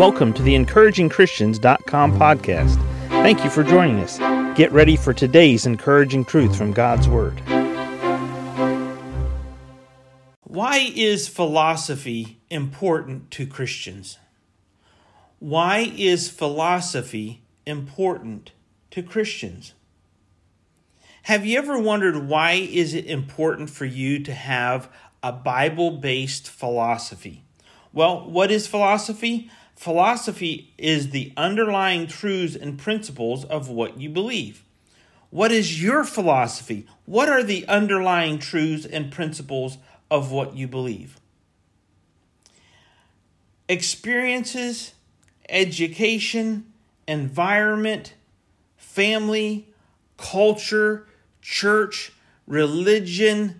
Welcome to the encouragingchristians.com podcast. Thank you for joining us. Get ready for today's encouraging truth from God's Word. Why is philosophy important to Christians? Why is philosophy important to Christians? Have you ever wondered why is it important for you to have a Bible-based philosophy? Well, what is philosophy? Philosophy is the underlying truths and principles of what you believe. What is your philosophy? What are the underlying truths and principles of what you believe? Experiences, education, environment, family, culture, church, religion,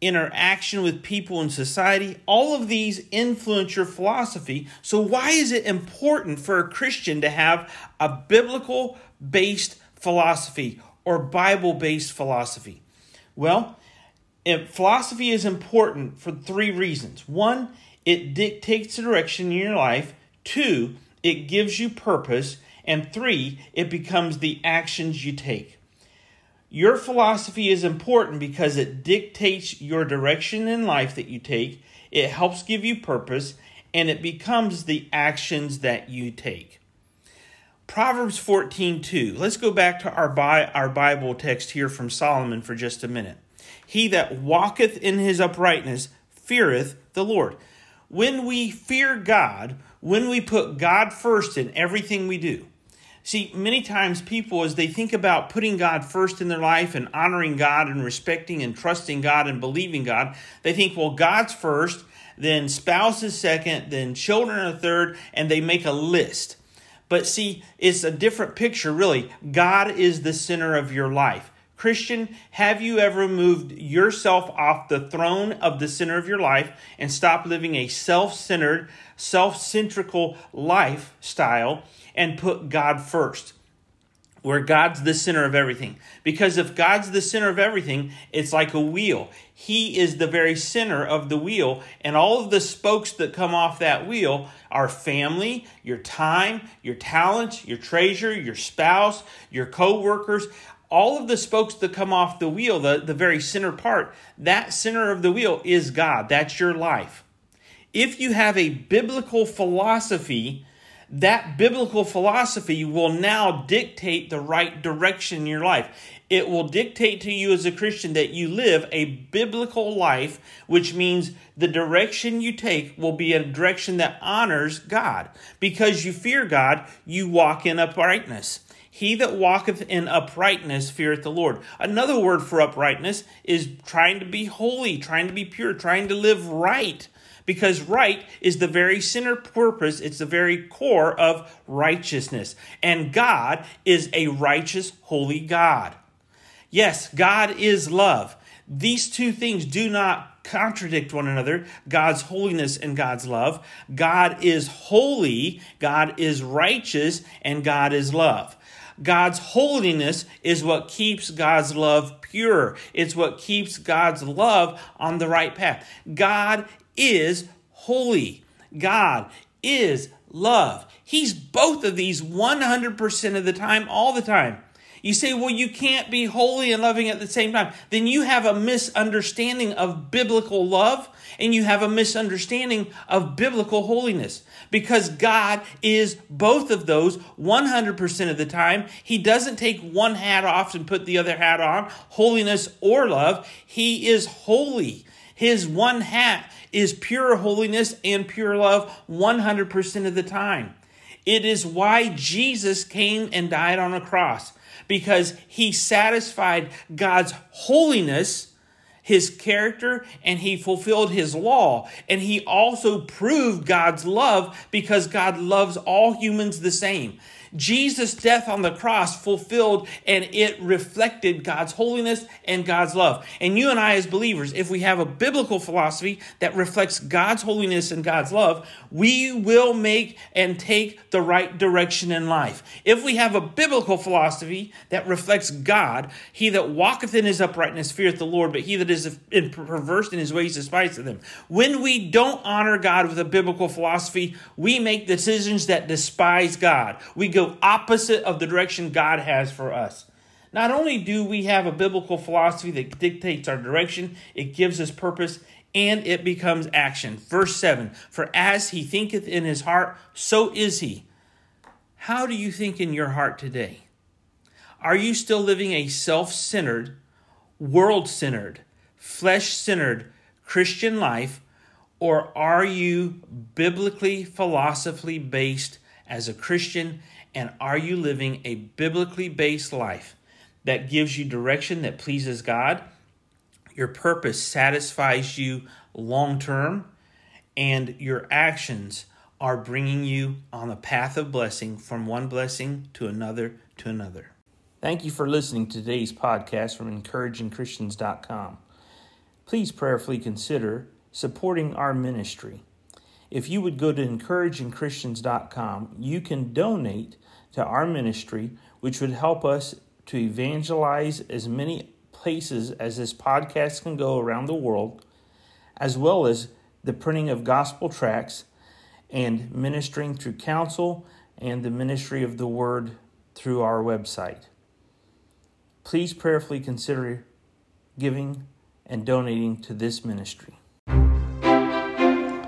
interaction with people in society, all of these influence your philosophy. So, why is it important for a Christian to have a biblical based philosophy or Bible based philosophy? Well, philosophy is important for three reasons. One, it dictates the direction in your life. Two, it gives you purpose. And three, it becomes the actions you take. Your philosophy is important because it dictates your direction in life that you take, it helps give you purpose, and it becomes the actions that you take. Proverbs 14 2. Let's go back to our, our Bible text here from Solomon for just a minute. He that walketh in his uprightness feareth the Lord. When we fear God, when we put God first in everything we do, See, many times people, as they think about putting God first in their life and honoring God and respecting and trusting God and believing God, they think, well, God's first, then spouse is second, then children are third, and they make a list. But see, it's a different picture, really. God is the center of your life. Christian, have you ever moved yourself off the throne of the center of your life and stopped living a self centered, self centrical lifestyle and put God first? Where God's the center of everything. Because if God's the center of everything, it's like a wheel. He is the very center of the wheel, and all of the spokes that come off that wheel are family, your time, your talents, your treasure, your spouse, your co workers all of the spokes that come off the wheel, the, the very center part, that center of the wheel is God. That's your life. If you have a biblical philosophy, that biblical philosophy will now dictate the right direction in your life. It will dictate to you as a Christian that you live a biblical life, which means the direction you take will be a direction that honors God. Because you fear God, you walk in uprightness. He that walketh in uprightness feareth the Lord. Another word for uprightness is trying to be holy, trying to be pure, trying to live right. Because right is the very center purpose, it's the very core of righteousness. And God is a righteous, holy God. Yes, God is love. These two things do not contradict one another God's holiness and God's love. God is holy, God is righteous, and God is love. God's holiness is what keeps God's love pure. It's what keeps God's love on the right path. God is holy. God is love. He's both of these 100% of the time, all the time. You say, well, you can't be holy and loving at the same time. Then you have a misunderstanding of biblical love and you have a misunderstanding of biblical holiness because God is both of those 100% of the time. He doesn't take one hat off and put the other hat on, holiness or love. He is holy. His one hat is pure holiness and pure love 100% of the time. It is why Jesus came and died on a cross because he satisfied God's holiness, his character, and he fulfilled his law. And he also proved God's love because God loves all humans the same. Jesus' death on the cross fulfilled and it reflected God's holiness and God's love. And you and I, as believers, if we have a biblical philosophy that reflects God's holiness and God's love, we will make and take the right direction in life. If we have a biblical philosophy that reflects God, he that walketh in his uprightness feareth the Lord, but he that is perverse in his ways despiseth him. When we don't honor God with a biblical philosophy, we make decisions that despise God. We go opposite of the direction God has for us. Not only do we have a biblical philosophy that dictates our direction, it gives us purpose and it becomes action. Verse 7 For as he thinketh in his heart, so is he. How do you think in your heart today? Are you still living a self centered, world centered, flesh centered Christian life, or are you biblically, philosophically based as a Christian? And are you living a biblically based life that gives you direction that pleases God? Your purpose satisfies you long term, and your actions are bringing you on a path of blessing from one blessing to another to another. Thank you for listening to today's podcast from encouragingchristians.com. Please prayerfully consider supporting our ministry. If you would go to encouragingchristians.com, you can donate to our ministry, which would help us to evangelize as many places as this podcast can go around the world, as well as the printing of gospel tracts and ministering through counsel and the ministry of the word through our website. Please prayerfully consider giving and donating to this ministry.